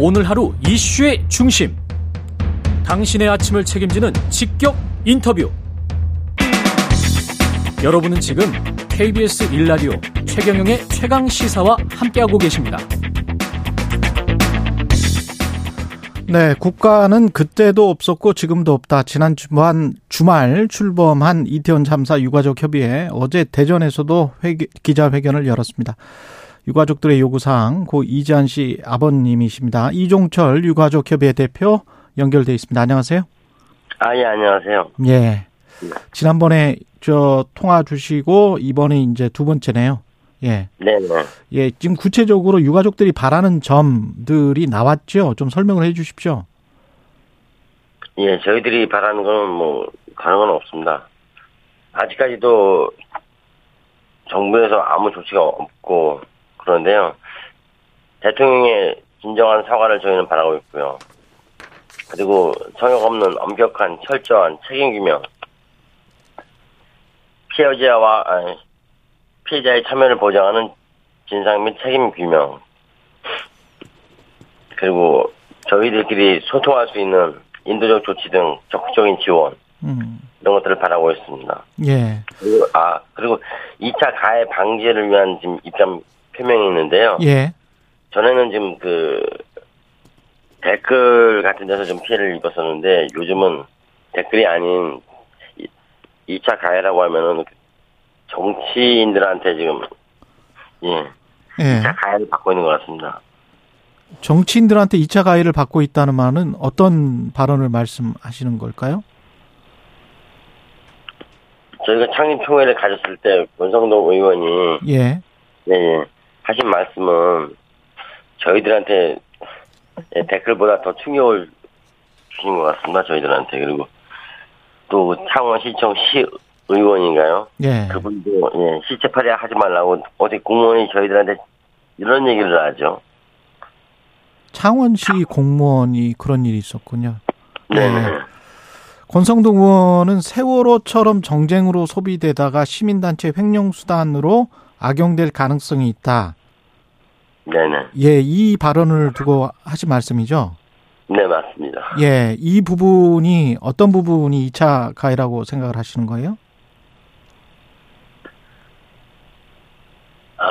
오늘 하루 이슈의 중심. 당신의 아침을 책임지는 직격 인터뷰. 여러분은 지금 KBS 일라디오 최경영의 최강 시사와 함께하고 계십니다. 네, 국가는 그때도 없었고 지금도 없다. 지난 주말, 주말 출범한 이태원 참사 유가족 협의회 어제 대전에서도 회기, 기자회견을 열었습니다. 유가족들의 요구사항 고 이지한 씨 아버님이십니다. 이종철 유가족 협의회 대표 연결돼 있습니다. 안녕하세요. 아, 예, 안녕하세요. 예. 지난번에 저 통화 주시고 이번에 이제 두 번째네요. 예. 네, 네. 예, 지금 구체적으로 유가족들이 바라는 점들이 나왔죠. 좀 설명을 해 주십시오. 예, 저희들이 바라는 건 뭐, 다른 건 없습니다. 아직까지도 정부에서 아무 조치가 없고, 그런데요. 대통령의 진정한 사과를 저희는 바라고 있고요. 그리고 성역 없는 엄격한 철저한 책임 규명, 피해자와 아니, 피해자의 참여를 보장하는 진상 및 책임 규명, 그리고 저희들끼리 소통할 수 있는 인도적 조치 등 적극적인 지원 음. 이런 것들을 바라고 있습니다. 예. 그리고 아 그리고 2차 가해 방지를 위한 지금 입장 표명이 있는데요. 예. 전에는 지금 그 댓글 같은 데서 좀 피해를 입었었는데 요즘은 댓글이 아닌 2차 가해라고 하면은 정치인들한테 지금 예 예. 2차 가해를 받고 있는 것 같습니다. 정치인들한테 2차 가해를 받고 있다는 말은 어떤 발언을 말씀하시는 걸까요? 저희가 창립 총회를 가졌을 때 권성동 의원이 예. 예, 예, 하신 말씀은 저희들한테 예, 댓글보다 더 충격을 주신 것 같습니다. 저희들한테 그리고 또 창원시청 시의원인가요? 예. 그분도 예, 시체 파괴 하지 말라고 어디 공무원이 저희들한테 이런 얘기를 하죠. 창원시 공무원이 그런 일이 있었군요. 네. 예. 권성동 의원은 세월호처럼 정쟁으로 소비되다가 시민단체 횡령수단으로 악용될 가능성이 있다. 네네. 예, 이 발언을 두고 하신 말씀이죠. 네, 맞습니다. 예, 이 부분이 어떤 부분이 2차 가해라고 생각을 하시는 거예요? 아,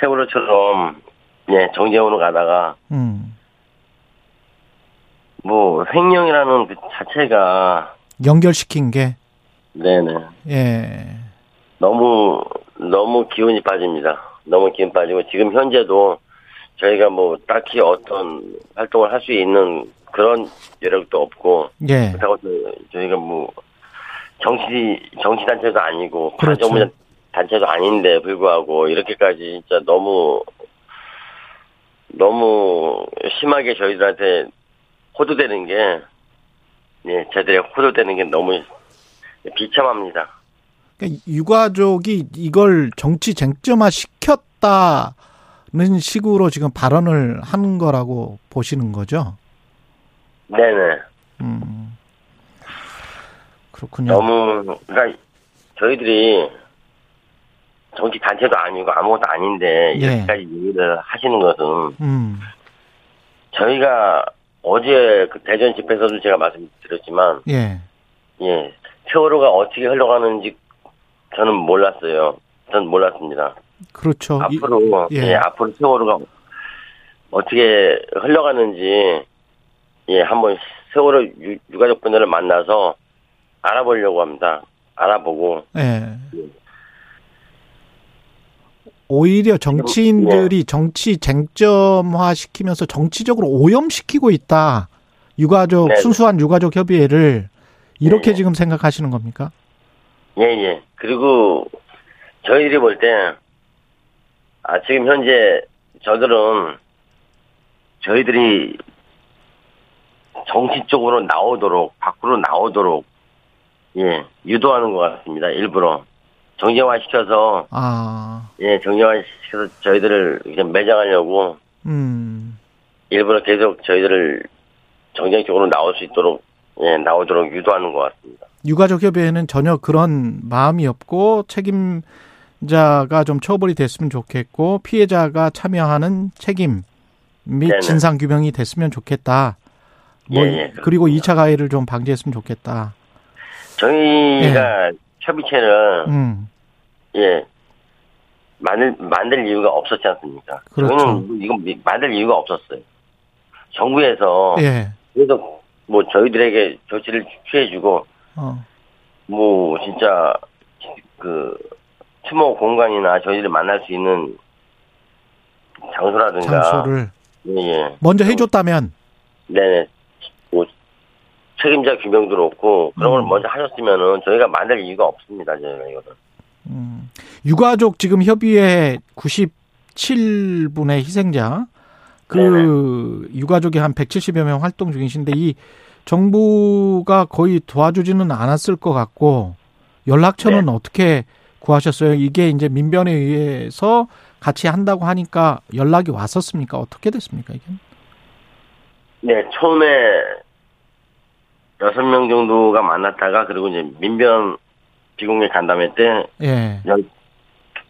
세월호처럼 예, 정쟁으로 가다가 음. 뭐 횡령이라는 그 자체가 연결시킨 게, 네네. 예. 너무 너무 기운이 빠집니다. 너무 기운 빠지고 지금 현재도 저희가 뭐 딱히 어떤 활동을 할 수 있는 그런 여력도 없고 예. 그렇다고 저- 저희가 뭐 정치 정치 단체도 아니고 그렇죠. 가정부 단체도 아닌데 불구하고 이렇게까지 진짜 너무 너무 심하게 저희들한테 호도되는 게 예, 저들의 호도되는 게 너무 비참합니다. 그러니까 유가족이 이걸 정치 쟁점화 시켰다는 식으로 지금 발언을 하는 거라고 보시는 거죠? 네네. 음. 그렇군요. 너무 그러니까 저희들이 정치 단체도 아니고 아무것도 아닌데 예. 이렇게까지 얘기를 하시는 것은 음. 저희가 어제 그 대전 집회에서도 제가 말씀드렸지만 예. 예 세월호가 어떻게 흘러가는지 저는 몰랐어요. 전 몰랐습니다. 그렇죠. 이- 앞으로 예. 예. 앞으로 세월호가 어떻게 흘러가는지 예 한번 세월호 유, 유가족 분들을 만나서 알아보려고 합니다. 알아보고 예. 오히려 정치인들이 정치 쟁점화 시키면서 정치적으로 오염시키고 있다. 유가족, 네네. 순수한 유가족 협의회를 이렇게 네네. 지금 생각하시는 겁니까? 예, 예. 그리고 저희들이 볼 때, 아, 지금 현재 저들은 저희들이 정치 쪽으로 나오도록, 밖으로 나오도록, 예, 유도하는 것 같습니다. 일부러. 정쟁화 시켜서, 아, 예, 정쟁화 시켜서 저희들을 이제 매장하려고 음, 일부러 계속 저희들을 정쟁 쪽으로 나올 수 있도록, 예, 나오도록 유도하는 것 같습니다. 유가족 협의회는 전혀 그런 마음이 없고 책임자가 좀 처벌이 됐으면 좋겠고 피해자가 참여하는 책임 및. 진상 규명이 됐으면 좋겠다. 뭐 예, 예, 그리고 2차 가해를 좀 방지했으면 좋겠다. 저희가 협의체를 음. 예 만들 만들 이유가 없었지 않습니까? 그렇죠. 저희는 이거 만들 이유가 없었어요. 정부에서 예. 그래서 뭐 저희들에게 조치를 취해주고 어. 뭐 진짜 그 추모 공간이나 저희들이 만날 수 있는 장소라든가 장소를 예, 예. 먼저 해 줬다면 네네 뭐 책임자 규명도 그렇고 그런 걸 음. 먼저 하셨으면은 저희가 만들 이유가 없습니다 저희가 이거는 음. 유가족 지금 협의회 97분의 희생자 그 유가족이 한 170여 명 활동 중이신데 이 정부가 거의 도와주지는 않았을 것 같고 연락처는 네. 어떻게 구하셨어요? 이게 이제 민변에 의해서 같이 한다고 하니까 연락이 왔었습니까? 어떻게 됐습니까? 이게? 네 처음에 여섯 명 정도가 만났다가 그리고 이제 민변 비공개 간담회 때 예.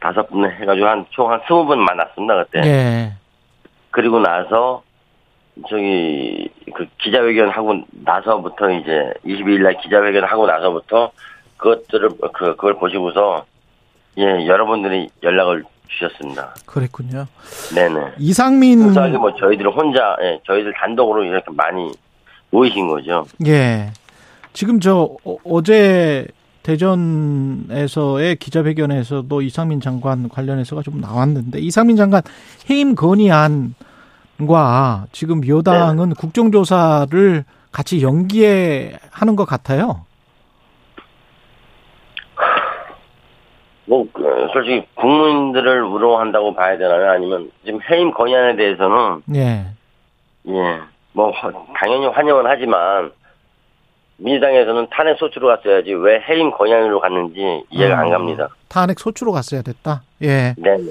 다섯 분 해가지고 한 총 한 스무 분 만났습니다 그때 예. 그리고 나서 저기 그 기자회견 하고 나서부터 이제 22일 날 기자회견 하고 나서부터 그것들을 그 그걸 보시고서 예 여러분들이 연락을 주셨습니다. 그랬군요. 네네. 이상민 소소하게 뭐 저희들 혼자 예 저희들 단독으로 이렇게 많이 모이신 거죠. 예. 지금 저 어- 어제 대전에서의 기자회견에서도 이상민 장관 관련해서가 좀 나왔는데 이상민 장관 해임 건의안과 지금 여당은 국정조사를 같이 연기해 하는 것 같아요. 뭐 그, 솔직히 국민들을 우려한다고 봐야 되나요? 아니면 지금 해임 건의안에 대해서는 예. 예, 뭐 화- 당연히 환영은 하지만 민주당에서는 탄핵 소추로 갔어야지 왜 해임 건의안으로 갔는지 이해가 안 어, 갑니다. 탄핵 소추로 갔어야 됐다. 예. 네, 네.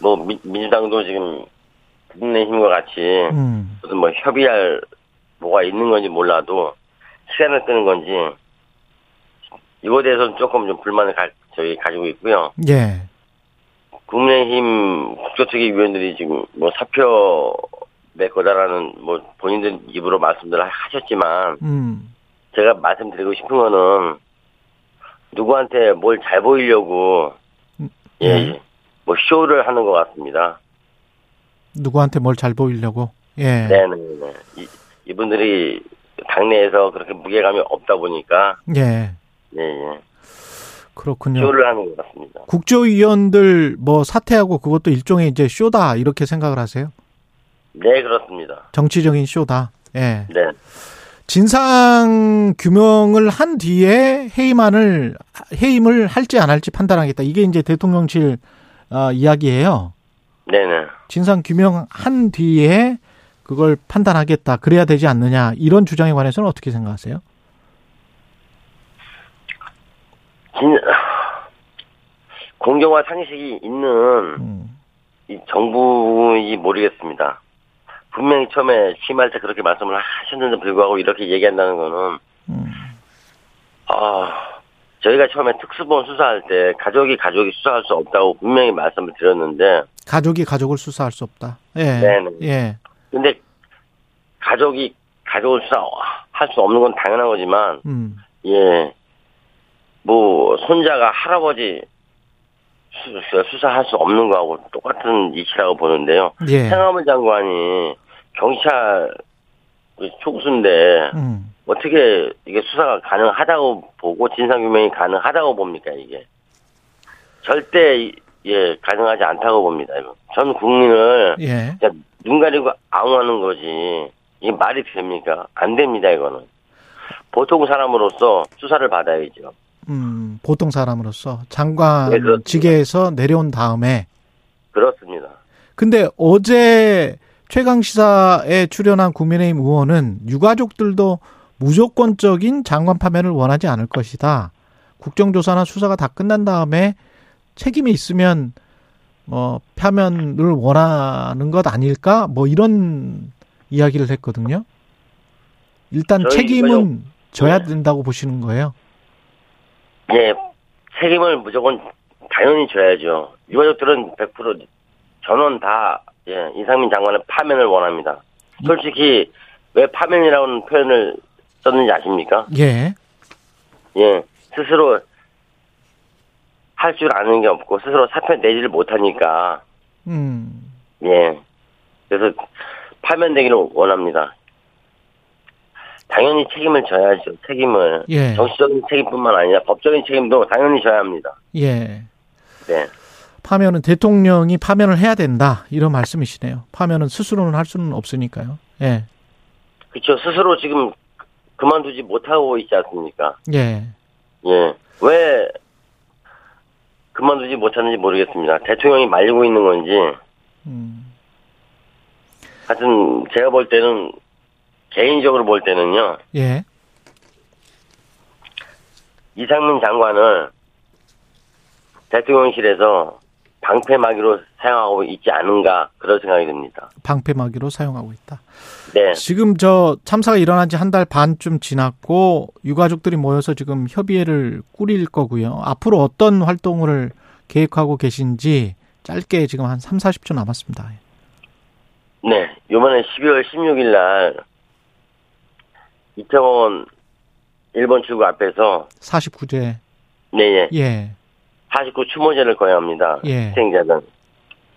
뭐 민, 민주당도 지금 국민의힘과 같이 음. 무슨 뭐 협의할 뭐가 있는 건지 몰라도 시간을 끄는 건지 이거에 대해서는 조금 좀 불만을 가, 저희 가지고 있고요. 예. 국민의힘 국조특위 위원들이 지금 뭐 사표 낼 거다라는 뭐 본인들 입으로 말씀들을 하셨지만 음. 제가 말씀드리고 싶은 거는 누구한테 뭘 잘 보이려고 음, 예, 네. 예. 뭐 쇼를 하는 것 같습니다. 누구한테 뭘 잘 보이려고. 예. 네, 네, 네. 이, 이분들이 당내에서 그렇게 무게감이 없다 보니까 예. 예, 예. 그렇군요. 쇼를 하는 것 같습니다. 국조위원들 뭐 사퇴하고 그것도 일종의 이제 쇼다 이렇게 생각을 하세요? 네, 그렇습니다. 정치적인 쇼다. 예. 네. 진상 규명을 한 뒤에 해임안을 해임을 할지 안 할지 판단하겠다. 이게 이제 대통령실 어, 이야기예요. 네, 네. 진상 규명 한 뒤에 그걸 판단하겠다. 그래야 되지 않느냐. 이런 주장에 관해서는 어떻게 생각하세요? 진, 공정화 상식이 있는 음. 이 정부인지 모르겠습니다. 분명히 처음에 취임할 때 그렇게 말씀을 하셨는데 불구하고 이렇게 얘기한다는 거는 음. 아 저희가 처음에 특수본 수사할 때 가족이 가족이 수사할 수 없다고 분명히 말씀을 드렸는데 가족이 가족을 수사할 수 없다. 예. 네네. 예. 근데 가족이 가족을 수사할 수 없는 건 당연한 거지만 음. 예. 뭐 손자가 할아버지 수, 수사할 수 없는 거하고 똑같은 이치라고 보는데요. 예. 행안부 장관이 경찰 총수인데 음. 어떻게 이게 수사가 가능하다고 보고 진상규명이 가능하다고 봅니까 이게 절대 이- 예 가능하지 않다고 봅니다. 이거. 전 국민을 예. 눈 가리고 아웅하는 거지 이게 말이 됩니까? 안 됩니다 이거는 보통 사람으로서 수사를 받아야죠. 음, 보통 사람으로서 장관 네. 직에서 내려온 다음에 그렇습니다. 근데 어제 최강 시사에 출연한 국민의힘 의원은 유가족들도 무조건적인 장관 파면을 원하지 않을 것이다. 국정조사나 수사가 다 끝난 다음에 책임이 있으면 뭐 파면을 원하는 것 아닐까? 뭐 이런 이야기를 했거든요. 일단 책임은 져야 네. 된다고 보시는 거예요. 예 책임을 무조건 당연히 져야죠. 유가족들은 100% 전원 다 예, 이상민 장관의 파면을 원합니다. 솔직히 왜 파면이라는 표현을 썼는지 아십니까? 예. 예, 스스로 할 줄 아는 게 없고 스스로 사표 내지를 못하니까 음. 예, 그래서 파면되기를 원합니다. 당연히 책임을 져야죠. 책임을 예. 정치적인 책임뿐만 아니라 법적인 책임도 당연히 져야 합니다. 예. 네, 파면은 대통령이 파면을 해야 된다. 이런 말씀이시네요. 파면은 스스로는 할 수는 없으니까요. 예. 그렇죠. 스스로 지금 그만두지 못하고 있지 않습니까? 예. 예, 왜 그만두지 못하는지 모르겠습니다. 대통령이 말리고 있는 건지 음. 하여튼 제가 볼 때는 개인적으로 볼 때는요 예. 이상민 장관을 대통령실에서 방패막이로 사용하고 있지 않은가 그런 생각이 듭니다. 방패막이로 사용하고 있다. 네, 지금 저 참사가 일어난 지 한 달 반쯤 지났고 유가족들이 모여서 지금 협의회를 꾸릴 거고요. 앞으로 어떤 활동을 계획하고 계신지 짧게 지금 한 3, 40초 남았습니다. 네 이번에 12월 16일 날 이태원 일본 출구 앞에서 49제. 네, 예, 예. 49 추모제를 거행합니다. 예. 희생자들.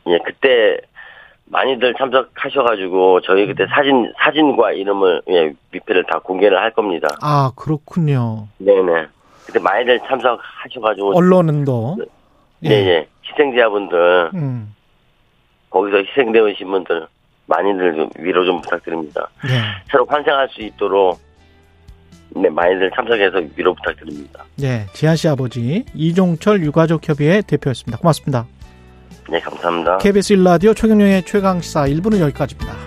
예, 그때 많이들 참석하셔가지고 저희 그때 사진 사진과 이름을 예, 위패를 다 공개를 할 겁니다. 아, 그렇군요. 네네. 그때 많이들 참석하셔가지고 언론은도. 예, 예. 희생자분들 음. 거기서 희생되신 분들 많이들 좀 위로 좀 부탁드립니다. 예. 새로 환생할 수 있도록 네 많이들 참석해서 위로 부탁드립니다. 예. 지한 씨 아버지 이종철 유가족 협의회 대표였습니다. 고맙습니다. 네 감사합니다. KBS 1라디오 최경영의 최강시사 1부는 여기까지입니다.